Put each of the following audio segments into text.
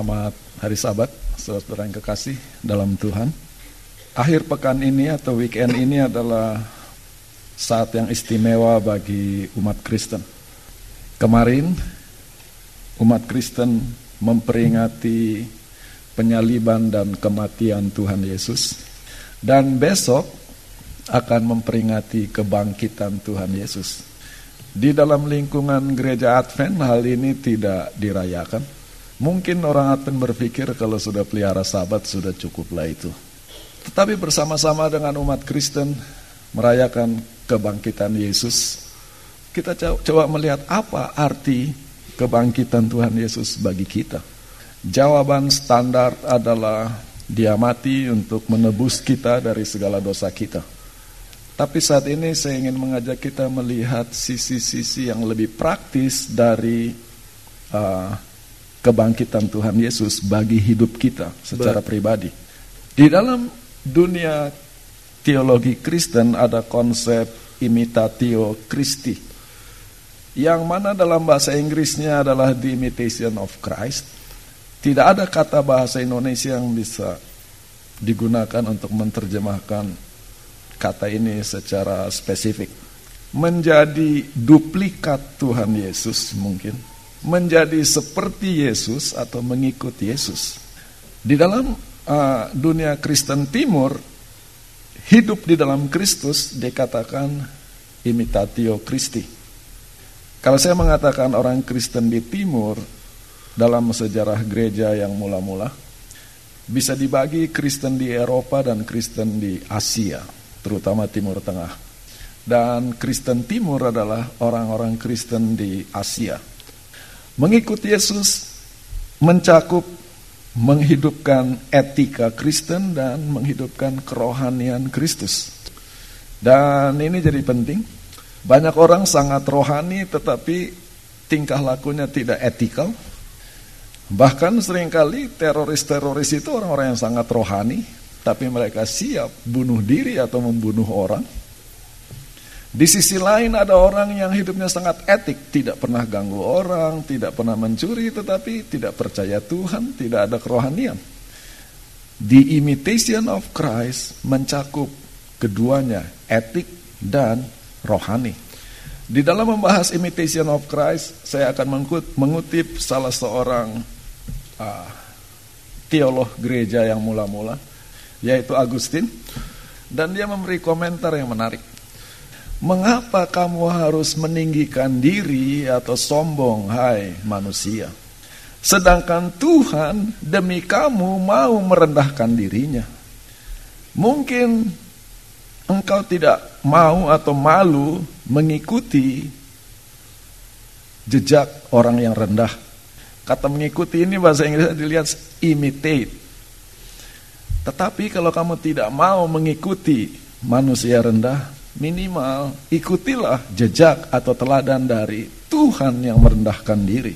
Selamat hari Sabat, saudara-saudara yang kekasih dalam Tuhan. Akhir pekan ini atau weekend ini adalah saat yang istimewa bagi umat Kristen. Kemarin umat Kristen memperingati penyaliban dan kematian Tuhan Yesus. Dan besok akan memperingati kebangkitan Tuhan Yesus. Di dalam lingkungan gereja Advent hal ini tidak dirayakan Mungkin orang Advent berpikir kalau sudah pelihara sabat sudah cukuplah itu. Tetapi bersama-sama dengan umat Kristen merayakan kebangkitan Yesus, kita coba melihat apa arti kebangkitan Tuhan Yesus bagi kita. Jawaban standar adalah dia mati untuk menebus kita dari segala dosa kita. Tapi saat ini saya ingin mengajak kita melihat sisi-sisi yang lebih praktis dari uh, kebangkitan Tuhan Yesus bagi hidup kita secara pribadi. Di dalam dunia teologi Kristen ada konsep imitatio Christi yang mana dalam bahasa Inggrisnya adalah the imitation of Christ. Tidak ada kata bahasa Indonesia yang bisa digunakan untuk menerjemahkan kata ini secara spesifik. Menjadi duplikat Tuhan Yesus mungkin menjadi seperti Yesus atau mengikut Yesus. Di dalam uh, dunia Kristen Timur, hidup di dalam Kristus dikatakan imitatio Christi. Kalau saya mengatakan orang Kristen di Timur dalam sejarah gereja yang mula-mula, bisa dibagi Kristen di Eropa dan Kristen di Asia, terutama Timur Tengah. Dan Kristen Timur adalah orang-orang Kristen di Asia. Mengikut Yesus mencakup menghidupkan etika Kristen dan menghidupkan kerohanian Kristus. Dan ini jadi penting. Banyak orang sangat rohani tetapi tingkah lakunya tidak etikal. Bahkan sering kali teroris-teroris itu orang-orang yang sangat rohani, tapi mereka siap bunuh diri atau membunuh orang. Di sisi lain ada orang yang hidupnya sangat etik, tidak pernah ganggu orang, tidak pernah mencuri, tetapi tidak percaya Tuhan, tidak ada kerohanian. The imitation of Christ mencakup keduanya, etik dan rohani. Di dalam membahas imitation of Christ, saya akan mengutip salah seorang uh, teolog gereja yang mula-mula, yaitu Agustin, dan dia memberi komentar yang menarik. Mengapa kamu harus meninggikan diri atau sombong, hai manusia? Sedangkan Tuhan demi kamu mau merendahkan dirinya. Mungkin engkau tidak mau atau malu mengikuti jejak orang yang rendah. Kata mengikuti ini bahasa Inggris dilihat imitate. Tetapi kalau kamu tidak mau mengikuti manusia rendah, minimal ikutilah jejak atau teladan dari Tuhan yang merendahkan diri.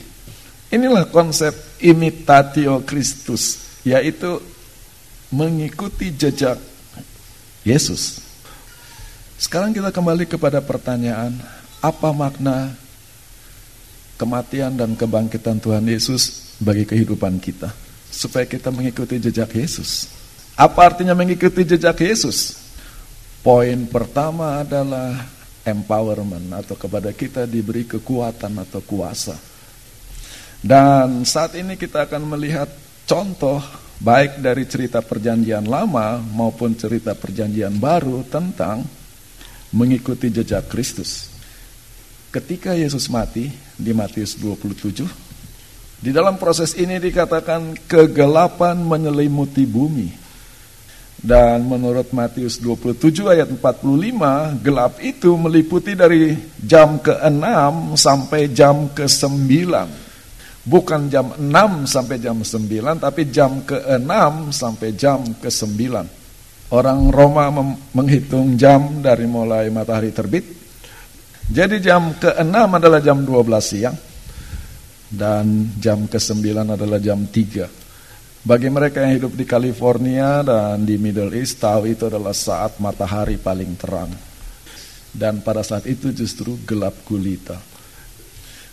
Inilah konsep imitatio Christus, yaitu mengikuti jejak Yesus. Sekarang kita kembali kepada pertanyaan, apa makna kematian dan kebangkitan Tuhan Yesus bagi kehidupan kita? Supaya kita mengikuti jejak Yesus. Apa artinya mengikuti jejak Yesus? Poin pertama adalah empowerment atau kepada kita diberi kekuatan atau kuasa. Dan saat ini kita akan melihat contoh baik dari cerita perjanjian lama maupun cerita perjanjian baru tentang mengikuti jejak Kristus. Ketika Yesus mati di Matius 27, di dalam proses ini dikatakan kegelapan menyelimuti bumi dan menurut Matius 27 ayat 45, gelap itu meliputi dari jam ke-6 sampai jam ke-9. Bukan jam 6 sampai jam 9, tapi jam ke-6 sampai jam ke-9. Orang Roma menghitung jam dari mulai matahari terbit. Jadi jam ke-6 adalah jam 12 siang. Dan jam ke-9 adalah jam 3 bagi mereka yang hidup di California dan di Middle East, tahu itu adalah saat matahari paling terang. Dan pada saat itu justru gelap gulita.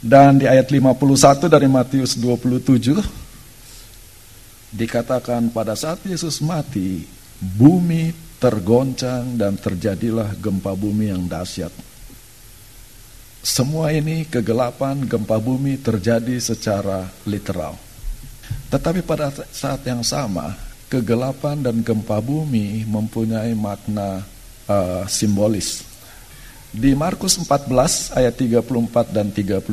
Dan di ayat 51 dari Matius 27, dikatakan pada saat Yesus mati, bumi tergoncang dan terjadilah gempa bumi yang dahsyat. Semua ini kegelapan gempa bumi terjadi secara literal. Tetapi pada saat yang sama, kegelapan dan gempa bumi mempunyai makna uh, simbolis. Di Markus 14 ayat 34 dan 35,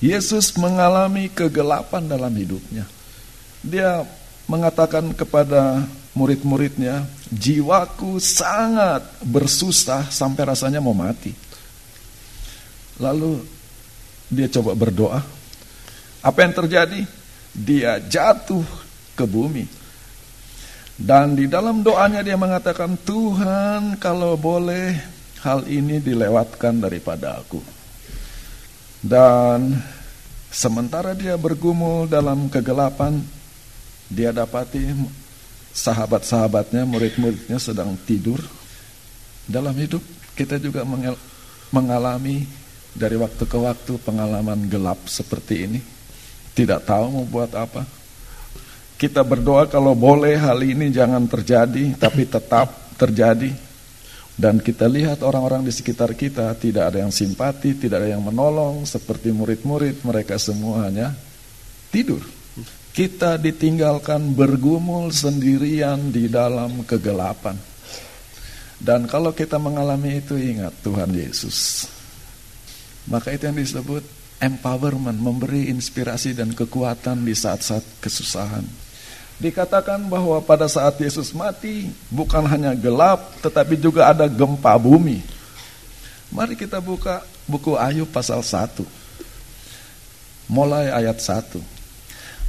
Yesus mengalami kegelapan dalam hidupnya. Dia mengatakan kepada murid-muridnya, jiwaku sangat bersusah sampai rasanya mau mati. Lalu dia coba berdoa. Apa yang terjadi? Dia jatuh ke bumi. Dan di dalam doanya dia mengatakan, Tuhan kalau boleh hal ini dilewatkan daripada aku. Dan sementara dia bergumul dalam kegelapan, dia dapati sahabat-sahabatnya, murid-muridnya sedang tidur. Dalam hidup kita juga mengalami dari waktu ke waktu pengalaman gelap seperti ini. Tidak tahu mau buat apa. Kita berdoa kalau boleh hal ini jangan terjadi, tapi tetap terjadi. Dan kita lihat orang-orang di sekitar kita tidak ada yang simpati, tidak ada yang menolong, seperti murid-murid mereka semua hanya tidur kita ditinggalkan bergumul sendirian di dalam kegelapan. Dan kalau kita mengalami itu ingat Tuhan Yesus. Maka itu yang disebut empowerment, memberi inspirasi dan kekuatan di saat-saat kesusahan. Dikatakan bahwa pada saat Yesus mati bukan hanya gelap tetapi juga ada gempa bumi. Mari kita buka buku Ayub pasal 1. Mulai ayat 1.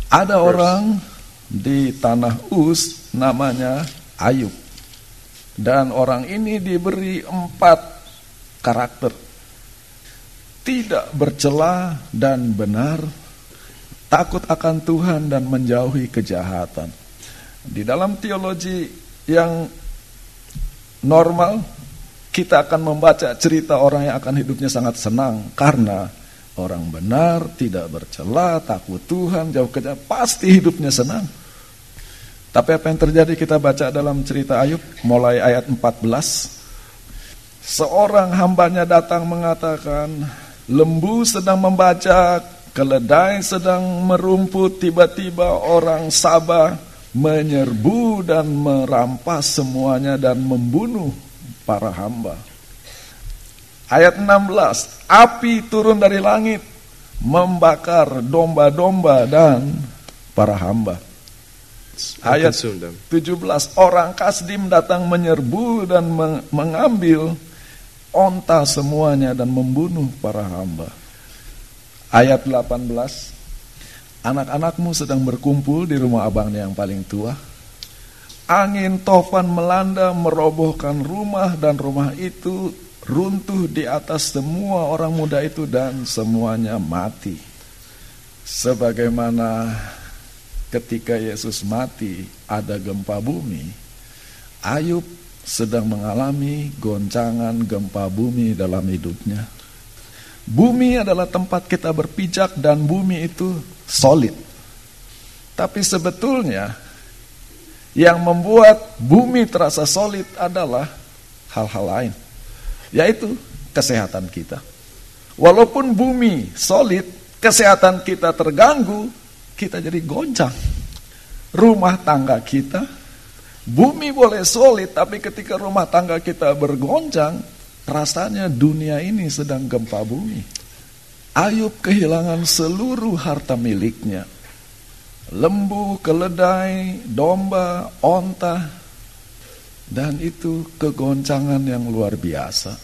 Ada orang di tanah Uz namanya Ayub. Dan orang ini diberi empat karakter. Tidak bercela dan benar, takut akan Tuhan dan menjauhi kejahatan. Di dalam teologi yang normal, kita akan membaca cerita orang yang akan hidupnya sangat senang karena Orang benar, tidak bercela, takut Tuhan, jauh kerja, pasti hidupnya senang. Tapi apa yang terjadi kita baca dalam cerita Ayub mulai ayat 14. Seorang hambanya datang mengatakan, lembu sedang membaca, keledai sedang merumput, tiba-tiba orang Sabah menyerbu dan merampas semuanya dan membunuh para hamba. Ayat 16, api turun dari langit membakar domba-domba dan para hamba. Ayat 17, orang Kasdim datang menyerbu dan mengambil onta semuanya dan membunuh para hamba. Ayat 18, anak-anakmu sedang berkumpul di rumah abangnya yang paling tua. Angin tofan melanda merobohkan rumah dan rumah itu runtuh di atas semua orang muda itu dan semuanya mati. Sebagaimana ketika Yesus mati ada gempa bumi, Ayub sedang mengalami goncangan gempa bumi dalam hidupnya. Bumi adalah tempat kita berpijak dan bumi itu solid. Tapi sebetulnya yang membuat bumi terasa solid adalah hal-hal lain yaitu kesehatan kita. Walaupun bumi solid, kesehatan kita terganggu, kita jadi goncang. Rumah tangga kita, bumi boleh solid, tapi ketika rumah tangga kita bergoncang, rasanya dunia ini sedang gempa bumi. Ayub kehilangan seluruh harta miliknya. Lembu, keledai, domba, onta, dan itu kegoncangan yang luar biasa.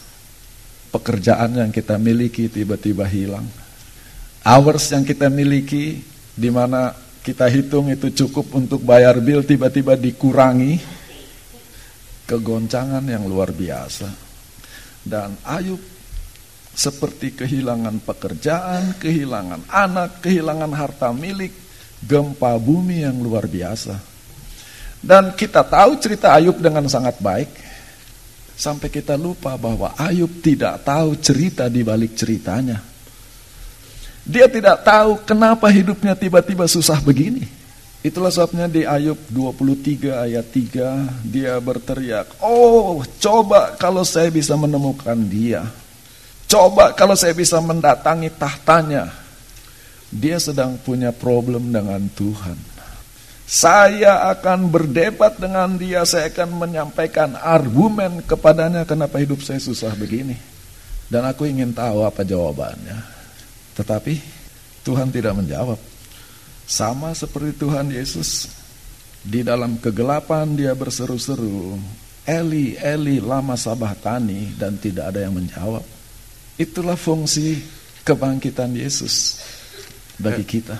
Pekerjaan yang kita miliki tiba-tiba hilang. Hours yang kita miliki di mana kita hitung itu cukup untuk bayar bill tiba-tiba dikurangi. Kegoncangan yang luar biasa. Dan Ayub seperti kehilangan pekerjaan, kehilangan anak, kehilangan harta milik, gempa bumi yang luar biasa. Dan kita tahu cerita Ayub dengan sangat baik. Sampai kita lupa bahwa Ayub tidak tahu cerita di balik ceritanya. Dia tidak tahu kenapa hidupnya tiba-tiba susah begini. Itulah sebabnya di Ayub 23 ayat 3 dia berteriak, "Oh, coba kalau saya bisa menemukan dia. Coba kalau saya bisa mendatangi tahtanya." Dia sedang punya problem dengan Tuhan. Saya akan berdebat dengan dia, saya akan menyampaikan argumen kepadanya kenapa hidup saya susah begini. Dan aku ingin tahu apa jawabannya. Tetapi Tuhan tidak menjawab. Sama seperti Tuhan Yesus di dalam kegelapan dia berseru-seru, Eli, Eli, lama sabah tani dan tidak ada yang menjawab. Itulah fungsi kebangkitan Yesus bagi kita.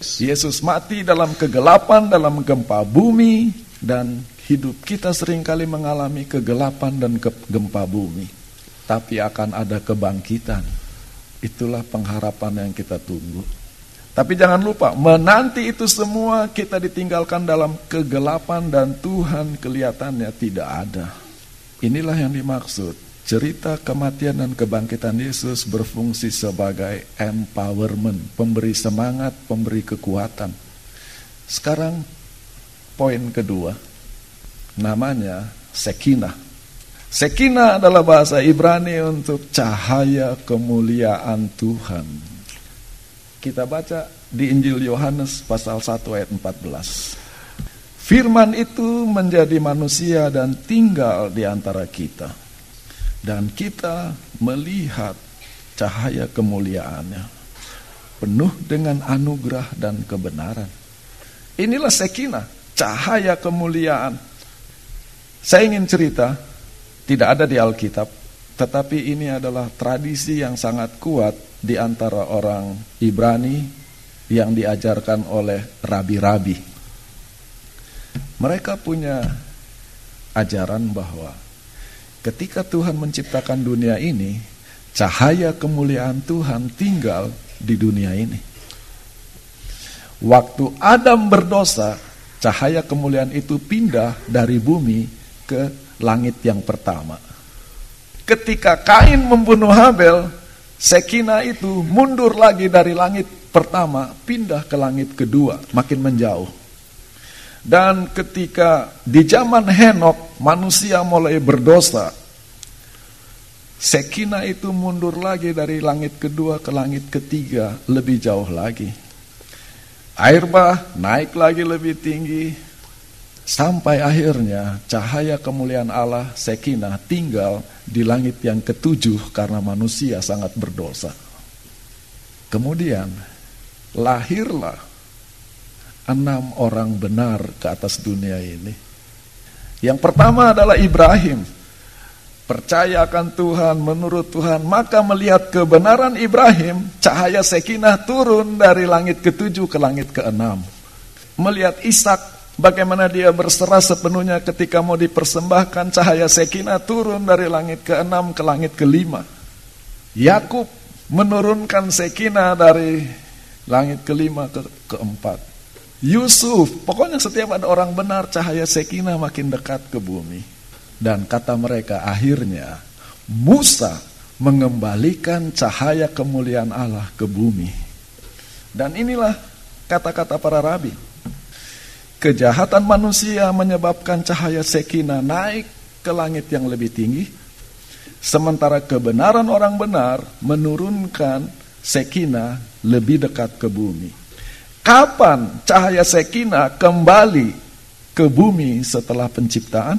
Yesus mati dalam kegelapan, dalam gempa bumi, dan hidup kita sering kali mengalami kegelapan dan gempa bumi. Tapi akan ada kebangkitan. Itulah pengharapan yang kita tunggu. Tapi jangan lupa, menanti itu semua kita ditinggalkan dalam kegelapan dan Tuhan kelihatannya tidak ada. Inilah yang dimaksud. Cerita kematian dan kebangkitan Yesus berfungsi sebagai empowerment, pemberi semangat, pemberi kekuatan. Sekarang poin kedua, namanya Sekinah. Sekinah adalah bahasa Ibrani untuk cahaya kemuliaan Tuhan. Kita baca di Injil Yohanes pasal 1 ayat 14. Firman itu menjadi manusia dan tinggal di antara kita. Dan kita melihat cahaya kemuliaannya. Penuh dengan anugerah dan kebenaran. Inilah sekinah, cahaya kemuliaan. Saya ingin cerita, tidak ada di Alkitab, tetapi ini adalah tradisi yang sangat kuat di antara orang Ibrani yang diajarkan oleh rabi-rabi. Mereka punya ajaran bahwa ketika Tuhan menciptakan dunia ini, cahaya kemuliaan Tuhan tinggal di dunia ini. Waktu Adam berdosa, cahaya kemuliaan itu pindah dari bumi ke langit yang pertama. Ketika Kain membunuh Habel, Sekina itu mundur lagi dari langit pertama, pindah ke langit kedua, makin menjauh. Dan ketika di zaman Henok, manusia mulai berdosa, Sekina itu mundur lagi dari langit kedua ke langit ketiga, lebih jauh lagi. Air bah naik lagi lebih tinggi, sampai akhirnya cahaya kemuliaan Allah Sekina tinggal di langit yang ketujuh karena manusia sangat berdosa. Kemudian lahirlah enam orang benar ke atas dunia ini. Yang pertama adalah Ibrahim. Percaya akan Tuhan, menurut Tuhan, maka melihat kebenaran Ibrahim, cahaya sekinah turun dari langit ketujuh ke langit keenam. Melihat Ishak Bagaimana dia berserah sepenuhnya ketika mau dipersembahkan cahaya sekinah turun dari langit ke-6 ke langit kelima. Yakub menurunkan sekinah dari langit kelima ke keempat. Yusuf, pokoknya setiap ada orang benar cahaya sekinah makin dekat ke bumi. Dan kata mereka akhirnya Musa mengembalikan cahaya kemuliaan Allah ke bumi. Dan inilah kata-kata para rabi. Kejahatan manusia menyebabkan cahaya sekina naik ke langit yang lebih tinggi, sementara kebenaran orang benar menurunkan sekina lebih dekat ke bumi. Kapan cahaya sekina kembali ke bumi setelah penciptaan?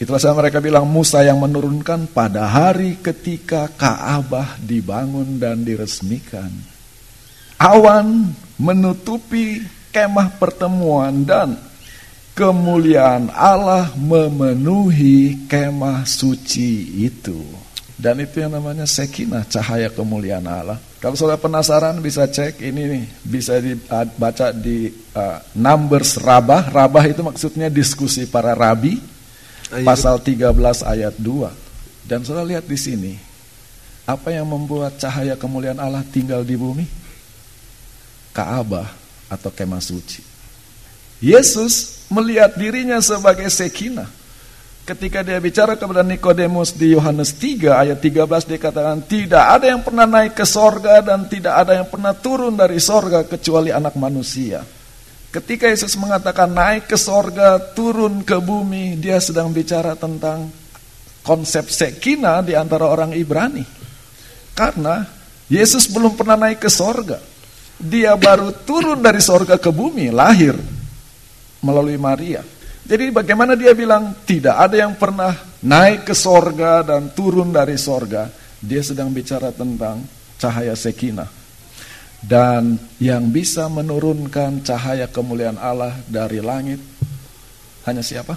Itulah saya mereka bilang Musa yang menurunkan pada hari ketika Ka'bah dibangun dan diresmikan. Awan menutupi kemah pertemuan dan kemuliaan Allah memenuhi kemah suci itu. Dan itu yang namanya sekinah, cahaya kemuliaan Allah. Kalau saudara penasaran bisa cek ini nih, bisa dibaca di uh, Numbers Rabah. Rabah itu maksudnya diskusi para rabi. Pasal 13 ayat 2. Dan saudara lihat di sini, apa yang membuat cahaya kemuliaan Allah tinggal di bumi? Kaabah atau kemah suci. Yesus melihat dirinya sebagai sekina. Ketika dia bicara kepada Nikodemus di Yohanes 3 ayat 13 dia katakan tidak ada yang pernah naik ke sorga dan tidak ada yang pernah turun dari sorga kecuali anak manusia. Ketika Yesus mengatakan naik ke sorga, turun ke bumi, dia sedang bicara tentang konsep sekina di antara orang Ibrani. Karena Yesus belum pernah naik ke sorga. Dia baru turun dari sorga ke bumi, lahir melalui Maria. Jadi bagaimana dia bilang tidak ada yang pernah naik ke sorga dan turun dari sorga. Dia sedang bicara tentang cahaya sekina dan yang bisa menurunkan cahaya kemuliaan Allah dari langit hanya siapa?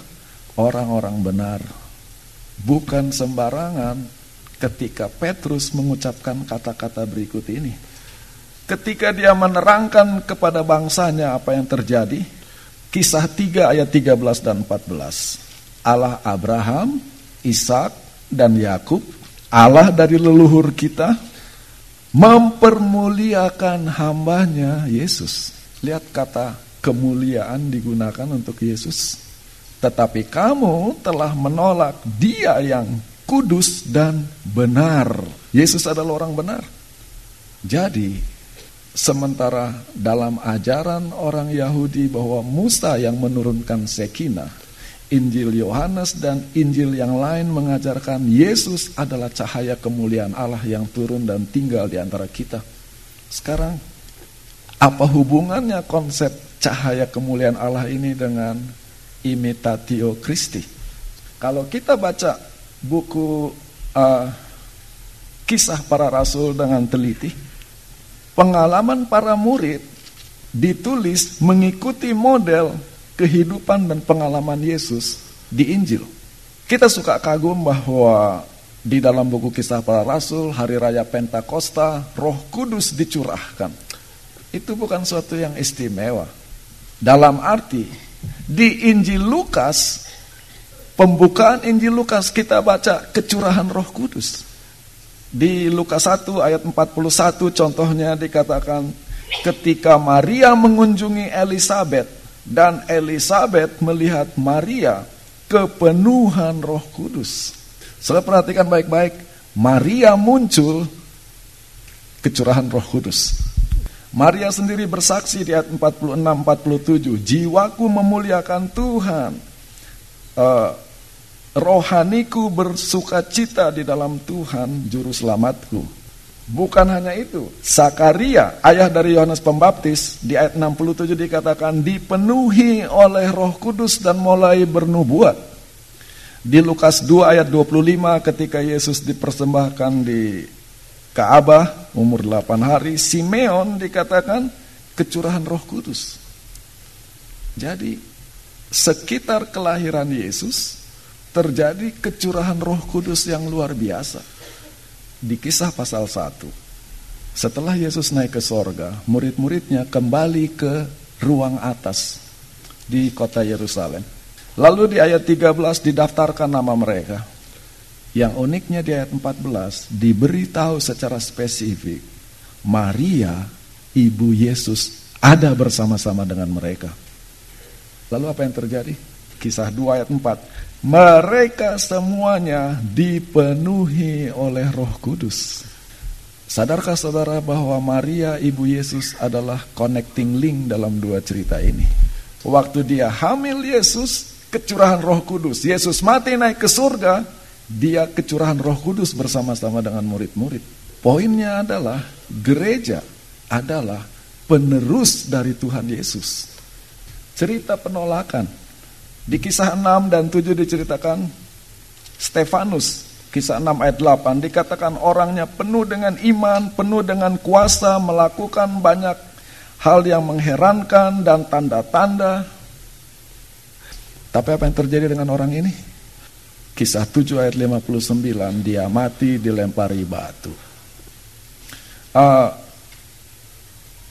Orang-orang benar. Bukan sembarangan ketika Petrus mengucapkan kata-kata berikut ini. Ketika dia menerangkan kepada bangsanya apa yang terjadi, kisah 3 ayat 13 dan 14. Allah Abraham, Ishak dan Yakub, Allah dari leluhur kita, mempermuliakan hambanya Yesus. Lihat kata kemuliaan digunakan untuk Yesus. Tetapi kamu telah menolak dia yang kudus dan benar. Yesus adalah orang benar. Jadi, sementara dalam ajaran orang Yahudi bahwa Musa yang menurunkan sekinah, Injil Yohanes dan Injil yang lain mengajarkan Yesus adalah cahaya kemuliaan Allah yang turun dan tinggal di antara kita. Sekarang, apa hubungannya konsep cahaya kemuliaan Allah ini dengan imitatio Christi? Kalau kita baca buku uh, kisah para rasul dengan teliti, pengalaman para murid ditulis mengikuti model kehidupan dan pengalaman Yesus di Injil. Kita suka kagum bahwa di dalam buku kisah para rasul, hari raya Pentakosta, roh kudus dicurahkan. Itu bukan suatu yang istimewa. Dalam arti, di Injil Lukas, pembukaan Injil Lukas kita baca kecurahan roh kudus. Di Lukas 1 ayat 41 contohnya dikatakan ketika Maria mengunjungi Elizabeth dan Elizabeth melihat Maria kepenuhan roh kudus. Saya perhatikan baik-baik, Maria muncul kecurahan roh kudus. Maria sendiri bersaksi di ayat 46-47, jiwaku memuliakan Tuhan, uh, rohaniku bersuka cita di dalam Tuhan, juru selamatku. Bukan hanya itu, Sakaria, ayah dari Yohanes Pembaptis, di ayat 67 dikatakan dipenuhi oleh Roh Kudus dan mulai bernubuat. Di Lukas 2 ayat 25 ketika Yesus dipersembahkan di Ka'bah umur 8 hari, Simeon dikatakan kecurahan Roh Kudus. Jadi sekitar kelahiran Yesus terjadi kecurahan Roh Kudus yang luar biasa di kisah pasal 1. Setelah Yesus naik ke sorga, murid-muridnya kembali ke ruang atas di kota Yerusalem. Lalu di ayat 13 didaftarkan nama mereka. Yang uniknya di ayat 14 diberitahu secara spesifik Maria ibu Yesus ada bersama-sama dengan mereka. Lalu apa yang terjadi? Kisah 2 ayat 4 mereka semuanya dipenuhi oleh Roh Kudus. Sadarkah saudara bahwa Maria ibu Yesus adalah connecting link dalam dua cerita ini? Waktu dia hamil Yesus, kecurahan Roh Kudus. Yesus mati naik ke surga, dia kecurahan Roh Kudus bersama-sama dengan murid-murid. Poinnya adalah gereja adalah penerus dari Tuhan Yesus. Cerita penolakan di kisah 6 dan 7 diceritakan Stefanus, kisah 6 ayat 8 dikatakan orangnya penuh dengan iman, penuh dengan kuasa, melakukan banyak hal yang mengherankan dan tanda-tanda. Tapi apa yang terjadi dengan orang ini? Kisah 7 ayat 59, dia mati dilempari batu. Uh,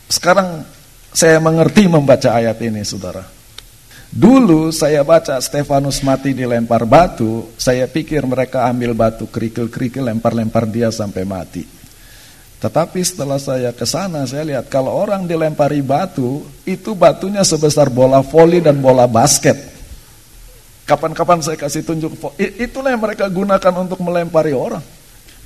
sekarang saya mengerti membaca ayat ini, saudara. Dulu saya baca Stefanus mati dilempar batu, saya pikir mereka ambil batu kerikil-kerikil lempar-lempar dia sampai mati. Tetapi setelah saya ke sana saya lihat kalau orang dilempari batu, itu batunya sebesar bola voli dan bola basket. Kapan-kapan saya kasih tunjuk, itulah yang mereka gunakan untuk melempari orang.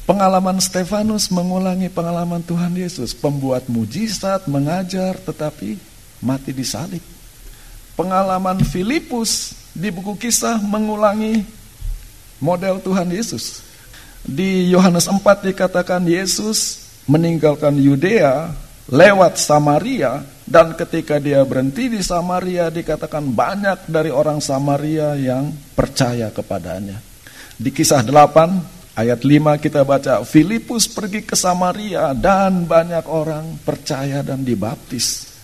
Pengalaman Stefanus mengulangi pengalaman Tuhan Yesus, pembuat mujizat, mengajar, tetapi mati di salib. Pengalaman Filipus di buku kisah mengulangi model Tuhan Yesus. Di Yohanes 4 dikatakan Yesus meninggalkan Yudea lewat Samaria dan ketika dia berhenti di Samaria dikatakan banyak dari orang Samaria yang percaya kepadanya. Di kisah 8 ayat 5 kita baca Filipus pergi ke Samaria dan banyak orang percaya dan dibaptis.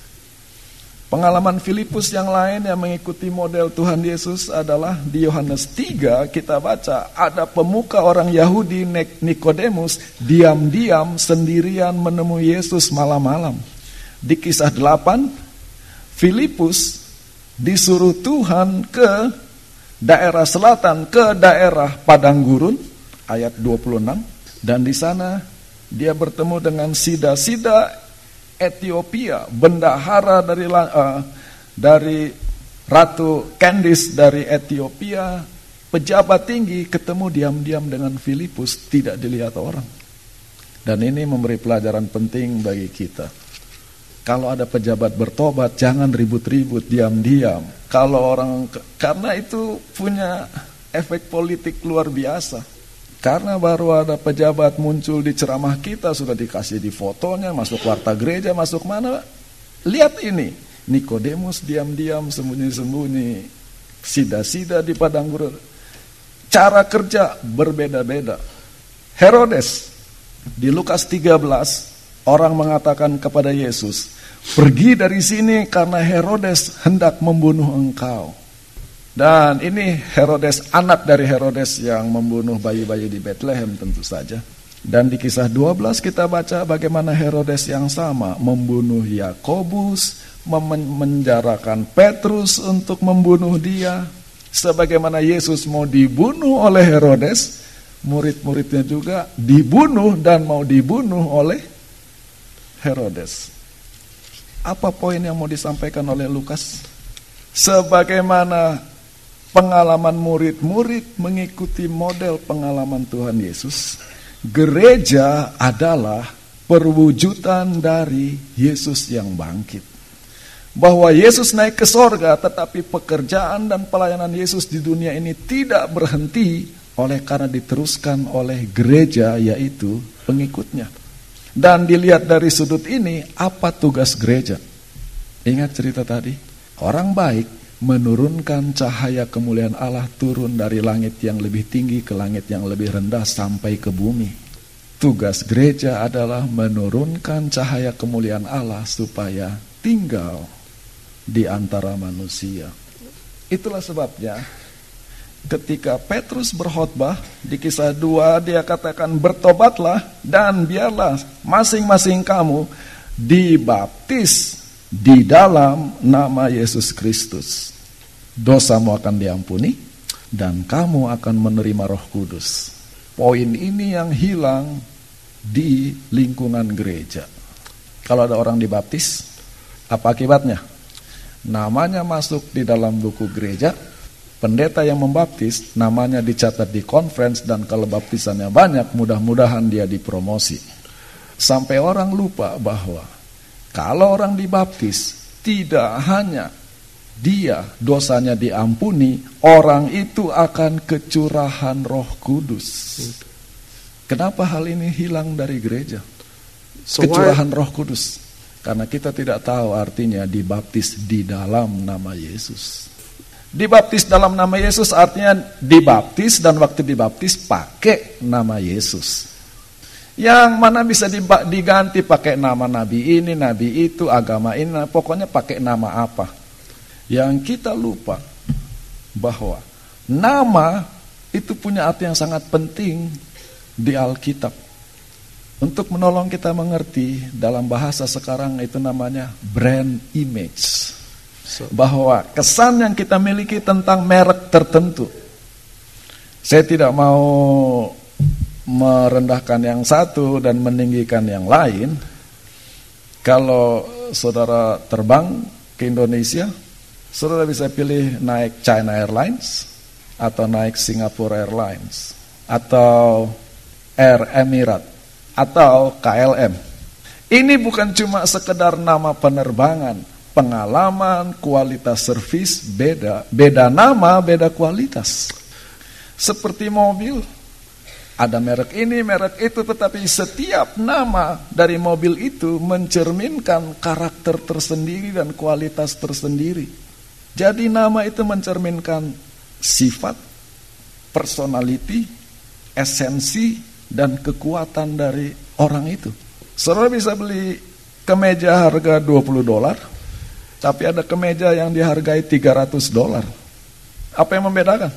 Pengalaman Filipus yang lain yang mengikuti model Tuhan Yesus adalah di Yohanes 3 kita baca ada pemuka orang Yahudi Nikodemus diam-diam sendirian menemui Yesus malam-malam. Di kisah 8 Filipus disuruh Tuhan ke daerah selatan ke daerah padang gurun ayat 26 dan di sana dia bertemu dengan sida-sida Ethiopia, bendahara dari uh, dari Ratu Candice dari Ethiopia, pejabat tinggi ketemu diam-diam dengan Filipus tidak dilihat orang. Dan ini memberi pelajaran penting bagi kita. Kalau ada pejabat bertobat, jangan ribut-ribut, diam-diam. Kalau orang karena itu punya efek politik luar biasa. Karena baru ada pejabat muncul di ceramah kita, sudah dikasih di fotonya, masuk warta gereja, masuk mana. Lihat ini, Nikodemus diam-diam, sembunyi-sembunyi, sida-sida di padang gurun. Cara kerja berbeda-beda. Herodes, di Lukas 13, orang mengatakan kepada Yesus, pergi dari sini karena Herodes hendak membunuh engkau. Dan ini Herodes, anak dari Herodes yang membunuh bayi-bayi di Bethlehem tentu saja. Dan di kisah 12 kita baca bagaimana Herodes yang sama membunuh Yakobus, memenjarakan Petrus untuk membunuh dia. Sebagaimana Yesus mau dibunuh oleh Herodes, murid-muridnya juga dibunuh dan mau dibunuh oleh Herodes. Apa poin yang mau disampaikan oleh Lukas? Sebagaimana pengalaman murid-murid mengikuti model pengalaman Tuhan Yesus, gereja adalah perwujudan dari Yesus yang bangkit. Bahwa Yesus naik ke sorga, tetapi pekerjaan dan pelayanan Yesus di dunia ini tidak berhenti oleh karena diteruskan oleh gereja, yaitu pengikutnya. Dan dilihat dari sudut ini, apa tugas gereja? Ingat cerita tadi? Orang baik menurunkan cahaya kemuliaan Allah turun dari langit yang lebih tinggi ke langit yang lebih rendah sampai ke bumi. Tugas gereja adalah menurunkan cahaya kemuliaan Allah supaya tinggal di antara manusia. Itulah sebabnya ketika Petrus berkhotbah di kisah 2 dia katakan bertobatlah dan biarlah masing-masing kamu dibaptis di dalam nama Yesus Kristus dosamu akan diampuni, dan kamu akan menerima roh kudus. Poin ini yang hilang di lingkungan gereja. Kalau ada orang dibaptis, apa akibatnya? Namanya masuk di dalam buku gereja, pendeta yang membaptis, namanya dicatat di conference, dan kalau baptisannya banyak, mudah-mudahan dia dipromosi. Sampai orang lupa bahwa kalau orang dibaptis, tidak hanya dia dosanya diampuni, orang itu akan kecurahan roh kudus. Kenapa hal ini hilang dari gereja? Kecurahan roh kudus. Karena kita tidak tahu artinya dibaptis di dalam nama Yesus. Dibaptis dalam nama Yesus artinya dibaptis dan waktu dibaptis pakai nama Yesus. Yang mana bisa diganti pakai nama nabi ini, nabi itu, agama ini, pokoknya pakai nama apa. Yang kita lupa bahwa nama itu punya arti yang sangat penting di Alkitab. Untuk menolong kita mengerti dalam bahasa sekarang itu namanya brand image. Bahwa kesan yang kita miliki tentang merek tertentu. Saya tidak mau merendahkan yang satu dan meninggikan yang lain. Kalau saudara terbang ke Indonesia, Saudara bisa pilih naik China Airlines atau naik Singapore Airlines atau Air Emirates atau KLM. Ini bukan cuma sekedar nama penerbangan, pengalaman, kualitas servis beda. Beda nama, beda kualitas. Seperti mobil, ada merek ini, merek itu, tetapi setiap nama dari mobil itu mencerminkan karakter tersendiri dan kualitas tersendiri. Jadi nama itu mencerminkan sifat, personality, esensi, dan kekuatan dari orang itu. Saudara bisa beli kemeja harga 20 dolar, tapi ada kemeja yang dihargai 300 dolar. Apa yang membedakan?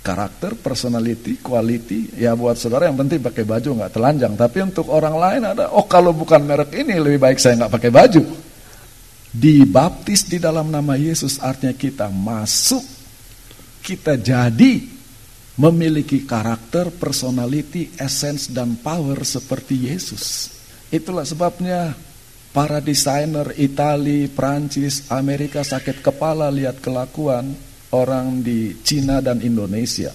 Karakter, personality, quality. Ya buat saudara yang penting pakai baju nggak telanjang. Tapi untuk orang lain ada, oh kalau bukan merek ini lebih baik saya nggak pakai baju. Dibaptis di dalam nama Yesus artinya kita masuk, kita jadi memiliki karakter, personality, essence dan power seperti Yesus. Itulah sebabnya para desainer Itali, Prancis, Amerika sakit kepala lihat kelakuan orang di Cina dan Indonesia.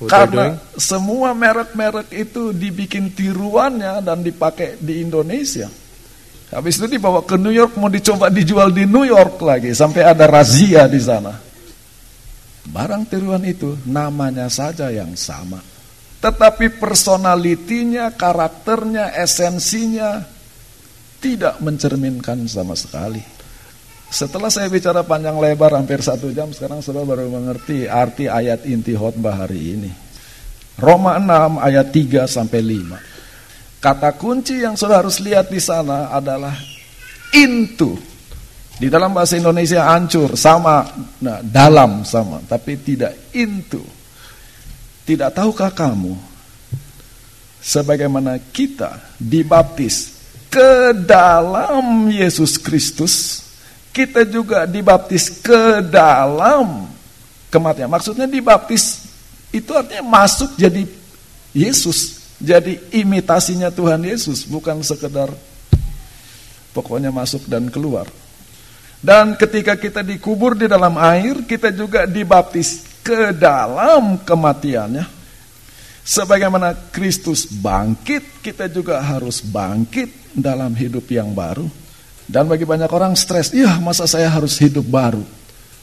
Karena semua merek-merek itu dibikin tiruannya dan dipakai di Indonesia. Habis itu dibawa ke New York mau dicoba dijual di New York lagi sampai ada razia di sana. Barang tiruan itu namanya saja yang sama. Tetapi personalitinya, karakternya, esensinya tidak mencerminkan sama sekali. Setelah saya bicara panjang lebar hampir satu jam, sekarang sudah baru mengerti arti ayat inti khotbah hari ini. Roma 6 ayat 3 sampai 5. Kata kunci yang sudah harus lihat di sana adalah into. Di dalam bahasa Indonesia hancur, sama, nah, dalam sama, tapi tidak into. Tidak tahukah kamu, sebagaimana kita dibaptis ke dalam Yesus Kristus, kita juga dibaptis ke dalam kematian. Maksudnya dibaptis itu artinya masuk jadi Yesus, jadi imitasinya Tuhan Yesus, bukan sekedar pokoknya masuk dan keluar. Dan ketika kita dikubur di dalam air, kita juga dibaptis ke dalam kematiannya. Sebagaimana Kristus bangkit, kita juga harus bangkit dalam hidup yang baru. Dan bagi banyak orang stres, iya masa saya harus hidup baru?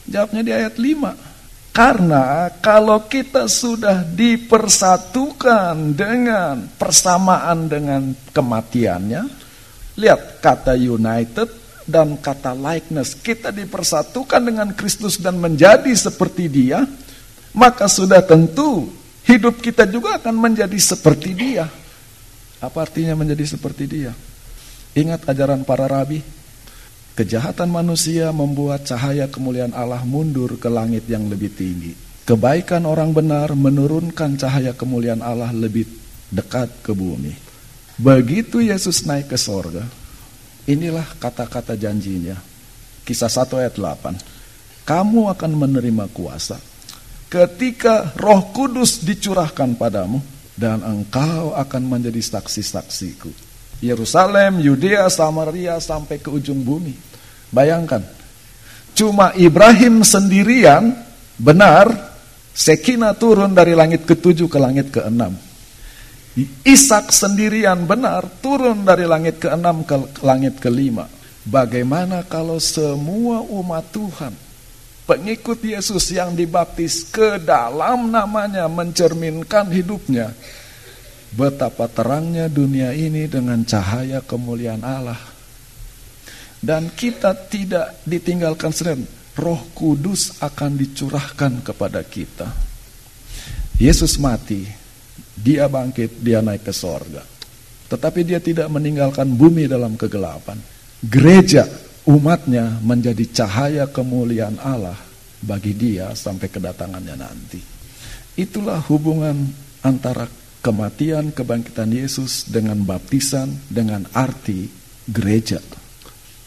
Jawabnya di ayat 5. Karena kalau kita sudah dipersatukan dengan persamaan dengan kematiannya, lihat kata united dan kata likeness, kita dipersatukan dengan Kristus dan menjadi seperti dia, maka sudah tentu hidup kita juga akan menjadi seperti dia. Apa artinya menjadi seperti dia? Ingat ajaran para rabi? Kejahatan manusia membuat cahaya kemuliaan Allah mundur ke langit yang lebih tinggi. Kebaikan orang benar menurunkan cahaya kemuliaan Allah lebih dekat ke bumi. Begitu Yesus naik ke sorga, inilah kata-kata janjinya. Kisah 1 ayat 8. Kamu akan menerima kuasa ketika roh kudus dicurahkan padamu dan engkau akan menjadi saksi-saksiku. Yerusalem, Yudea, Samaria sampai ke ujung bumi. Bayangkan, cuma Ibrahim sendirian benar, Sekina turun dari langit ketujuh ke langit keenam. Ishak sendirian benar turun dari langit keenam ke langit kelima. Bagaimana kalau semua umat Tuhan, pengikut Yesus yang dibaptis ke dalam namanya mencerminkan hidupnya, betapa terangnya dunia ini dengan cahaya kemuliaan Allah dan kita tidak ditinggalkan sendirian. Roh Kudus akan dicurahkan kepada kita. Yesus mati, dia bangkit, dia naik ke sorga. Tetapi dia tidak meninggalkan bumi dalam kegelapan. Gereja umatnya menjadi cahaya kemuliaan Allah bagi dia sampai kedatangannya nanti. Itulah hubungan antara kematian kebangkitan Yesus dengan baptisan dengan arti gereja.